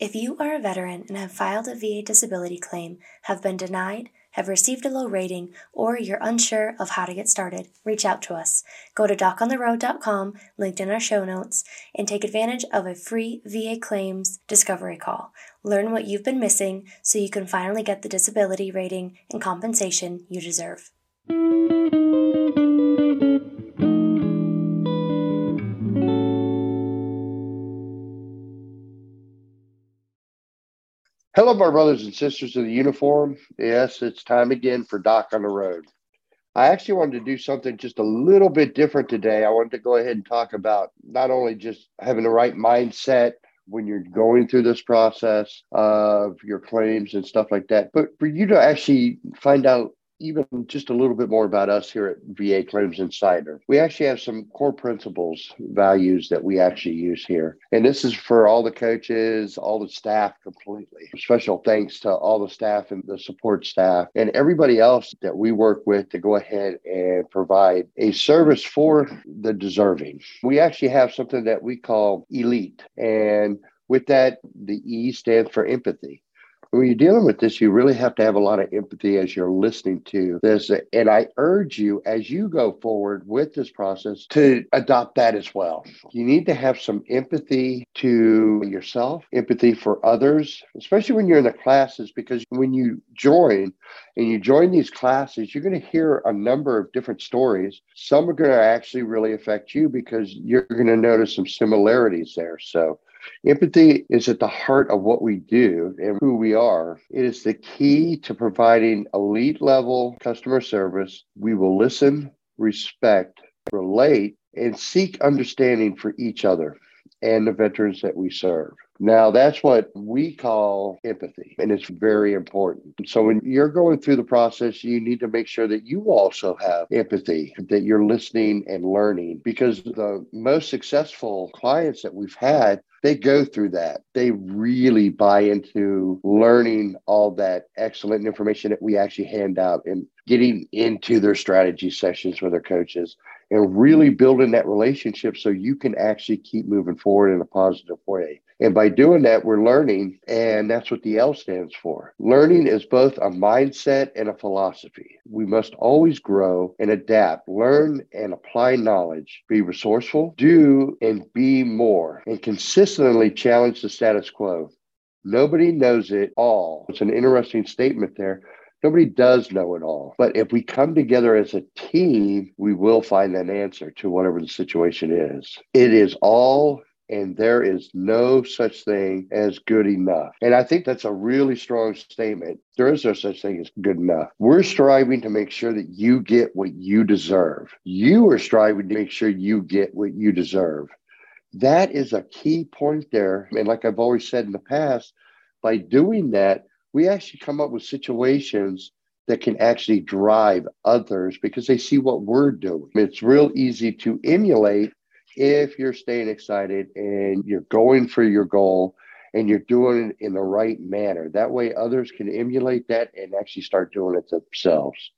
If you are a veteran and have filed a VA disability claim, have been denied, have received a low rating, or you're unsure of how to get started, reach out to us. Go to docontheroad.com, linked in our show notes, and take advantage of a free VA claims discovery call. Learn what you've been missing so you can finally get the disability rating and compensation you deserve. Hello, my brothers and sisters of the uniform. Yes, it's time again for Doc on the Road. I actually wanted to do something just a little bit different today. I wanted to go ahead and talk about not only just having the right mindset when you're going through this process of your claims and stuff like that, but for you to actually find out even just a little bit more about us here at VA Claims Insider. We actually have some core principles, values that we actually use here. And this is for all the coaches, all the staff completely. Special thanks to all the staff and the support staff and everybody else that we work with to go ahead and provide a service for the deserving. We actually have something that we call elite. And with that, the E stands for empathy when you're dealing with this, you really have to have a lot of empathy as you're listening to this. And I urge you, as you go forward with this process, to adopt that as well. You need to have some empathy to yourself, empathy for others, especially when you're in the classes, because when you join and you join these classes, you're going to hear a number of different stories. Some are going to actually really affect you because you're going to notice some similarities there. So, Empathy is at the heart of what we do and who we are. It is the key to providing elite level customer service. We will listen, respect, relate, and seek understanding for each other and the veterans that we serve. Now, that's what we call empathy, and it's very important. So, when you're going through the process, you need to make sure that you also have empathy, that you're listening and learning, because the most successful clients that we've had they go through that. They really buy into learning all that excellent information that we actually hand out and getting into their strategy sessions with their coaches and really building that relationship so you can actually keep moving forward in a positive way. And by doing that, we're learning, and that's what the L stands for. Learning is both a mindset and a philosophy. We must always grow and adapt, learn and apply knowledge, be resourceful, do and be more, and consistently challenge the status quo. Nobody knows it all. It's an interesting statement there. Nobody does know it all. But if we come together as a team, we will find an answer to whatever the situation is. It is all and there is no such thing as good enough. And I think that's a really strong statement. There is no such thing as good enough. We're striving to make sure that you get what you deserve. You are striving to make sure you get what you deserve. That is a key point there. And like I've always said in the past, by doing that, we actually come up with situations that can actually drive others because they see what we're doing. It's real easy to emulate if you're staying excited and you're going for your goal and you're doing it in the right manner. That way, others can emulate that and actually start doing it themselves.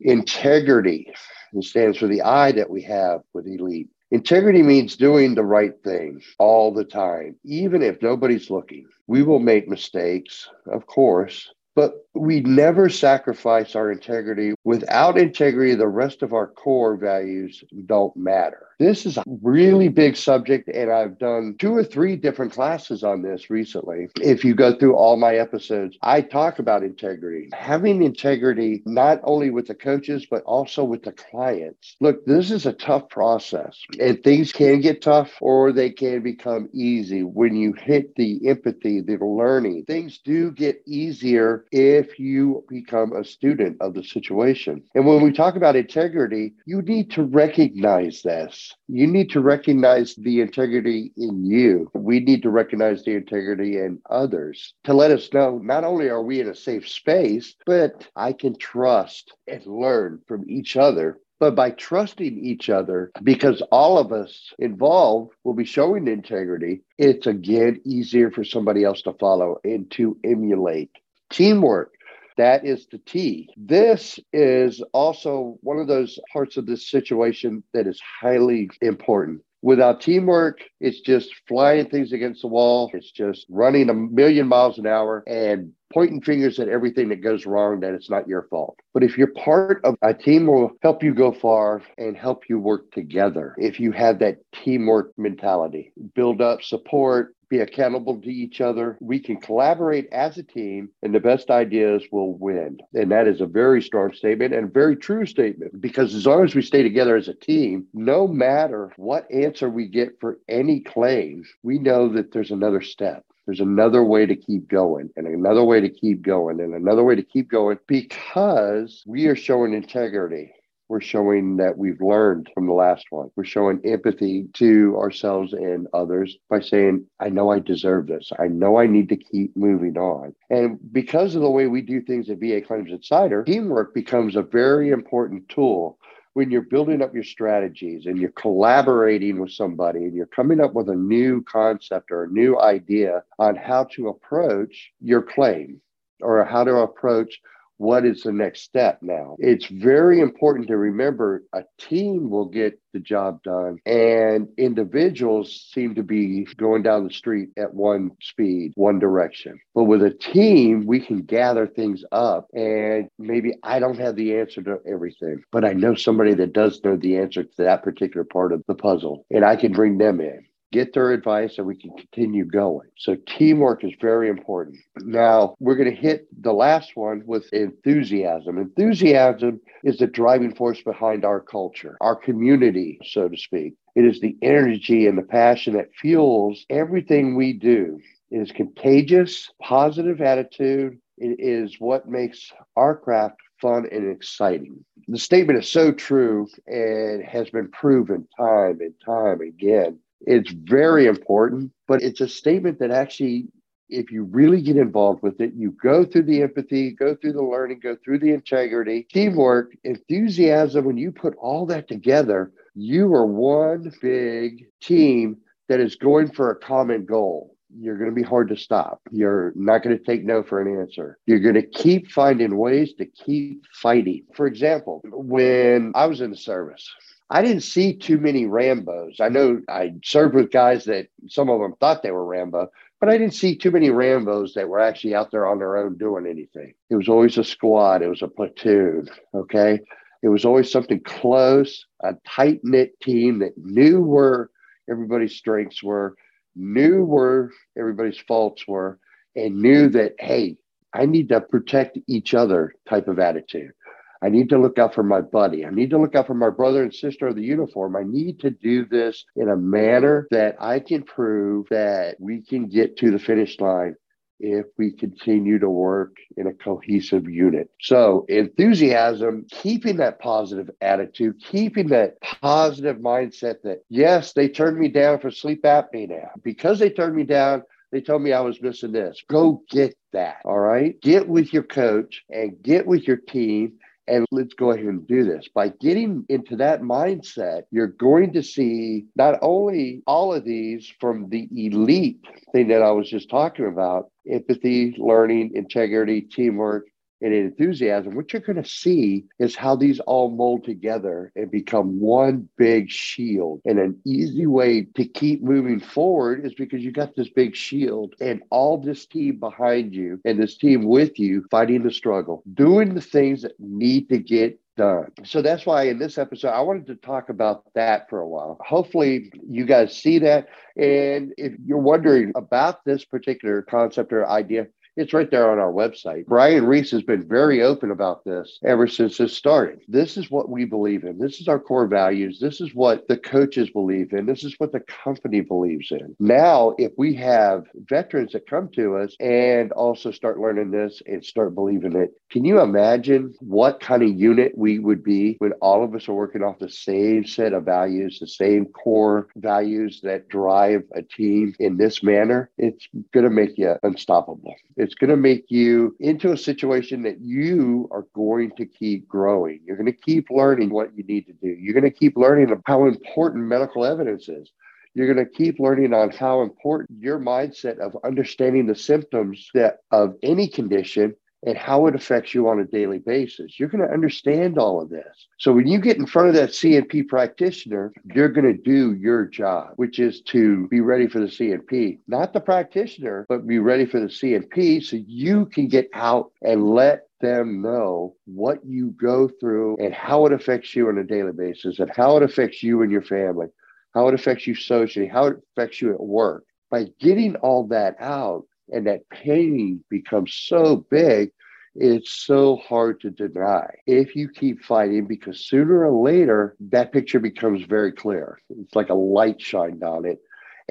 Integrity stands for the I that we have with Elite. Integrity means doing the right thing all the time, even if nobody's looking. We will make mistakes, of course, but we never sacrifice our integrity. Without integrity, the rest of our core values don't matter. This is a really big subject, and I've done two or three different classes on this recently. If you go through all my episodes, I talk about integrity. Having integrity not only with the coaches, but also with the clients. Look, this is a tough process, and things can get tough or they can become easy when you hit the empathy, the learning. Things do get easier if you become a student of the situation. And when we talk about integrity, you need to recognize this you need to recognize the integrity in you. We need to recognize the integrity in others to let us know not only are we in a safe space, but I can trust and learn from each other but by trusting each other, because all of us involved will be showing integrity, it's again easier for somebody else to follow and to emulate. Teamwork that is the T. This is also one of those parts of this situation that is highly important. Without teamwork, it's just flying things against the wall. It's just running a million miles an hour and pointing fingers at everything that goes wrong that it's not your fault. But if you're part of a team will help you go far and help you work together. If you have that teamwork mentality, build up support, be accountable to each other. We can collaborate as a team, and the best ideas will win. And that is a very strong statement and a very true statement because as long as we stay together as a team, no matter what answer we get for any claims, we know that there's another step. There's another way to keep going and another way to keep going and another way to keep going because we are showing integrity we're showing that we've learned from the last one. We're showing empathy to ourselves and others by saying, I know I deserve this. I know I need to keep moving on. And because of the way we do things at VA Claims Insider, teamwork becomes a very important tool when you're building up your strategies and you're collaborating with somebody and you're coming up with a new concept or a new idea on how to approach your claim or how to approach what is the next step now? It's very important to remember a team will get the job done, and individuals seem to be going down the street at one speed, one direction. But with a team, we can gather things up, and maybe I don't have the answer to everything, but I know somebody that does know the answer to that particular part of the puzzle, and I can bring them in get their advice and we can continue going. So teamwork is very important. Now we're going to hit the last one with enthusiasm. Enthusiasm is the driving force behind our culture, our community, so to speak. It is the energy and the passion that fuels everything we do. It is contagious, positive attitude. It is what makes our craft fun and exciting. The statement is so true and has been proven time and time again it's very important, but it's a statement that actually, if you really get involved with it, you go through the empathy, go through the learning, go through the integrity, teamwork, enthusiasm. When you put all that together, you are one big team that is going for a common goal. You're going to be hard to stop. You're not going to take no for an answer. You're going to keep finding ways to keep fighting. For example, when I was in the service, I didn't see too many Rambos. I know I served with guys that some of them thought they were Rambo, but I didn't see too many Rambos that were actually out there on their own doing anything. It was always a squad, it was a platoon. Okay. It was always something close, a tight knit team that knew where everybody's strengths were, knew where everybody's faults were, and knew that, hey, I need to protect each other type of attitude. I need to look out for my buddy. I need to look out for my brother and sister of the uniform. I need to do this in a manner that I can prove that we can get to the finish line if we continue to work in a cohesive unit. So, enthusiasm, keeping that positive attitude, keeping that positive mindset that, yes, they turned me down for sleep apnea now. Because they turned me down, they told me I was missing this. Go get that. All right. Get with your coach and get with your team and let's go ahead and do this. By getting into that mindset, you're going to see not only all of these from the elite thing that I was just talking about empathy, learning, integrity, teamwork, and enthusiasm, what you're going to see is how these all mold together and become one big shield. And an easy way to keep moving forward is because you got this big shield and all this team behind you and this team with you fighting the struggle, doing the things that need to get done. So that's why in this episode, I wanted to talk about that for a while. Hopefully, you guys see that. And if you're wondering about this particular concept or idea, it's right there on our website. Brian Reese has been very open about this ever since this started. This is what we believe in. This is our core values. This is what the coaches believe in. This is what the company believes in. Now, if we have veterans that come to us and also start learning this and start believing it, can you imagine what kind of unit we would be when all of us are working off the same set of values, the same core values that drive a team in this manner? It's going to make you unstoppable. It's going to make you into a situation that you are going to keep growing. You're going to keep learning what you need to do. You're going to keep learning how important medical evidence is. You're going to keep learning on how important your mindset of understanding the symptoms that of any condition and how it affects you on a daily basis. You're going to understand all of this. So when you get in front of that C&P practitioner, you're going to do your job, which is to be ready for the C&P, not the practitioner, but be ready for the C&P so you can get out and let them know what you go through and how it affects you on a daily basis and how it affects you and your family, how it affects you socially, how it affects you at work. By getting all that out and that pain becomes so big, it's so hard to deny if you keep fighting because sooner or later that picture becomes very clear. It's like a light shined on it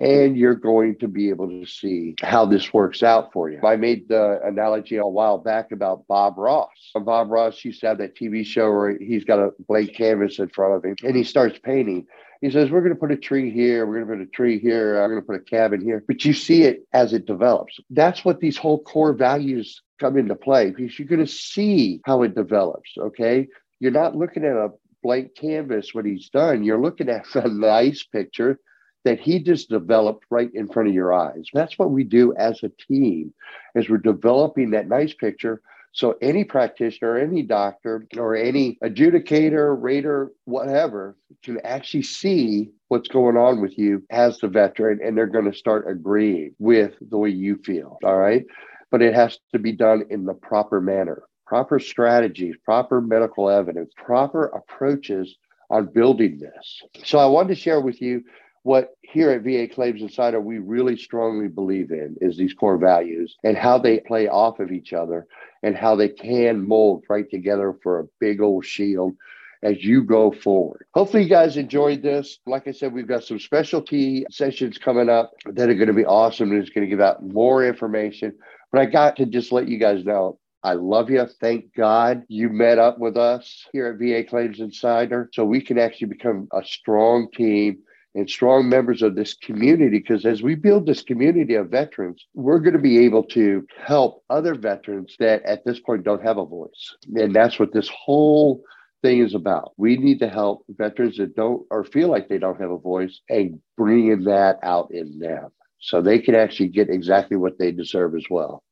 and you're going to be able to see how this works out for you. I made the analogy a while back about Bob Ross. Bob Ross used to have that TV show where he's got a blank canvas in front of him and he starts painting. He says, We're going to put a tree here, we're going to put a tree here, I'm going to put a cabin here. But you see it as it develops. That's what these whole core values come into play because you're going to see how it develops. Okay. You're not looking at a blank canvas when he's done, you're looking at a nice picture that he just developed right in front of your eyes. That's what we do as a team is we're developing that nice picture so any practitioner, any doctor, or any adjudicator, rater, whatever, can actually see what's going on with you as the veteran, and they're going to start agreeing with the way you feel. All right. But it has to be done in the proper manner, proper strategies, proper medical evidence, proper approaches on building this. So I wanted to share with you what here at VA Claims Insider we really strongly believe in is these core values and how they play off of each other and how they can mold right together for a big old shield as you go forward. Hopefully, you guys enjoyed this. Like I said, we've got some specialty sessions coming up that are going to be awesome and it's going to give out more information. But I got to just let you guys know I love you. Thank God you met up with us here at VA Claims Insider so we can actually become a strong team and strong members of this community because as we build this community of veterans, we're going to be able to help other veterans that at this point don't have a voice. And that's what this whole thing is about. We need to help veterans that don't or feel like they don't have a voice and bringing that out in them so they can actually get exactly what they deserve as well.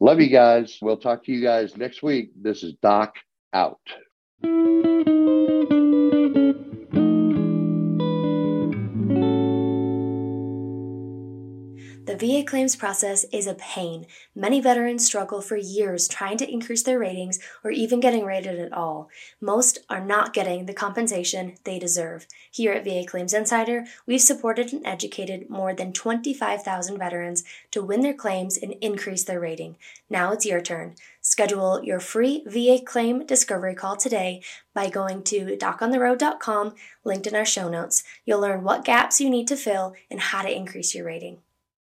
Love you guys. We'll talk to you guys next week. This is Doc out. VA claims process is a pain. Many veterans struggle for years trying to increase their ratings or even getting rated at all. Most are not getting the compensation they deserve. Here at VA Claims Insider, we've supported and educated more than 25,000 veterans to win their claims and increase their rating. Now it's your turn. Schedule your free VA claim discovery call today by going to docontheroad.com, linked in our show notes. You'll learn what gaps you need to fill and how to increase your rating.